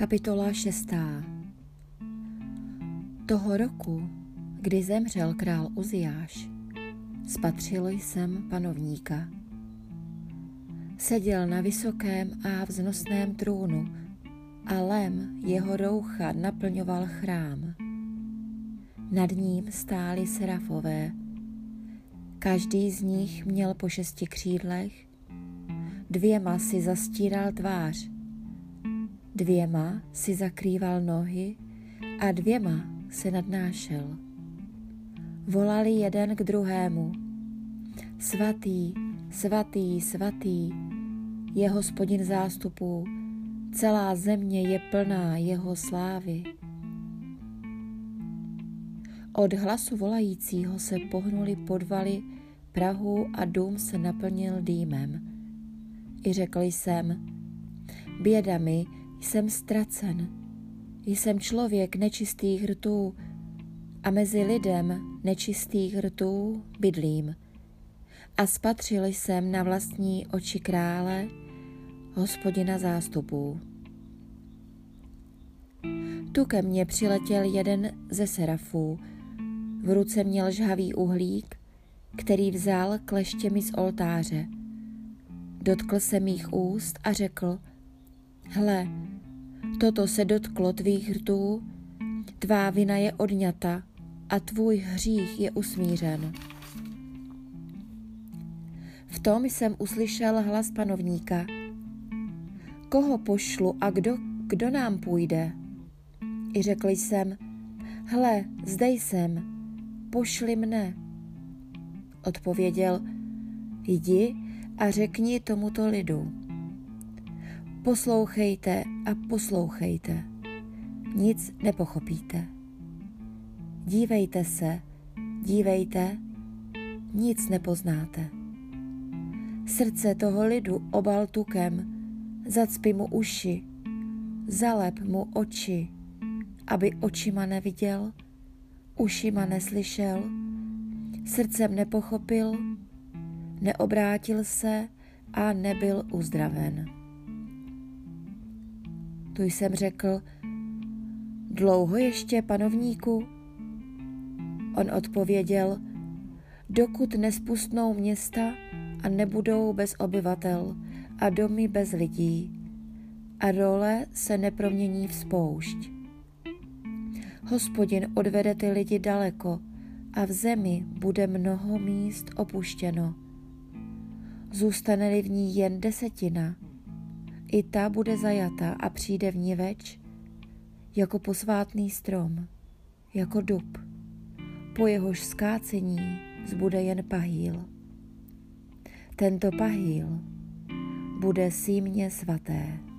Kapitola 6. Toho roku, kdy zemřel král Uziáš, spatřil jsem panovníka. Seděl na vysokém a vznosném trůnu a lem jeho roucha naplňoval chrám. Nad ním stáli serafové. Každý z nich měl po šesti křídlech, dvěma si zastíral tvář, dvěma si zakrýval nohy a dvěma se nadnášel. Volali jeden k druhému. Svatý, svatý, svatý, je hospodin zástupů, celá země je plná jeho slávy. Od hlasu volajícího se pohnuli podvaly Prahu a dům se naplnil dýmem. I řekl jsem, běda mi, jsem ztracen, jsem člověk nečistých rtů a mezi lidem nečistých rtů bydlím. A spatřil jsem na vlastní oči krále, hospodina zástupů. Tu ke mně přiletěl jeden ze serafů, v ruce měl žhavý uhlík, který vzal kleštěmi z oltáře. Dotkl se mých úst a řekl, hle, toto se dotklo tvých rtů, tvá vina je odňata a tvůj hřích je usmířen. V tom jsem uslyšel hlas panovníka. Koho pošlu a kdo, kdo nám půjde? I řekl jsem, hle, zde jsem, pošli mne. Odpověděl, jdi a řekni tomuto lidu. Poslouchejte a poslouchejte. Nic nepochopíte. Dívejte se, dívejte, nic nepoznáte. Srdce toho lidu obal tukem, zacpi mu uši, zalep mu oči, aby očima neviděl, ušima neslyšel, srdcem nepochopil, neobrátil se a nebyl uzdraven. Tu jsem řekl, dlouho ještě, panovníku? On odpověděl, dokud nespustnou města a nebudou bez obyvatel a domy bez lidí a role se nepromění v spoušť. Hospodin odvede ty lidi daleko a v zemi bude mnoho míst opuštěno. Zůstane-li v ní jen desetina, i ta bude zajata a přijde v ní več, jako posvátný strom, jako dub, po jehož skácení zbude jen pahýl. Tento pahýl bude símě svaté.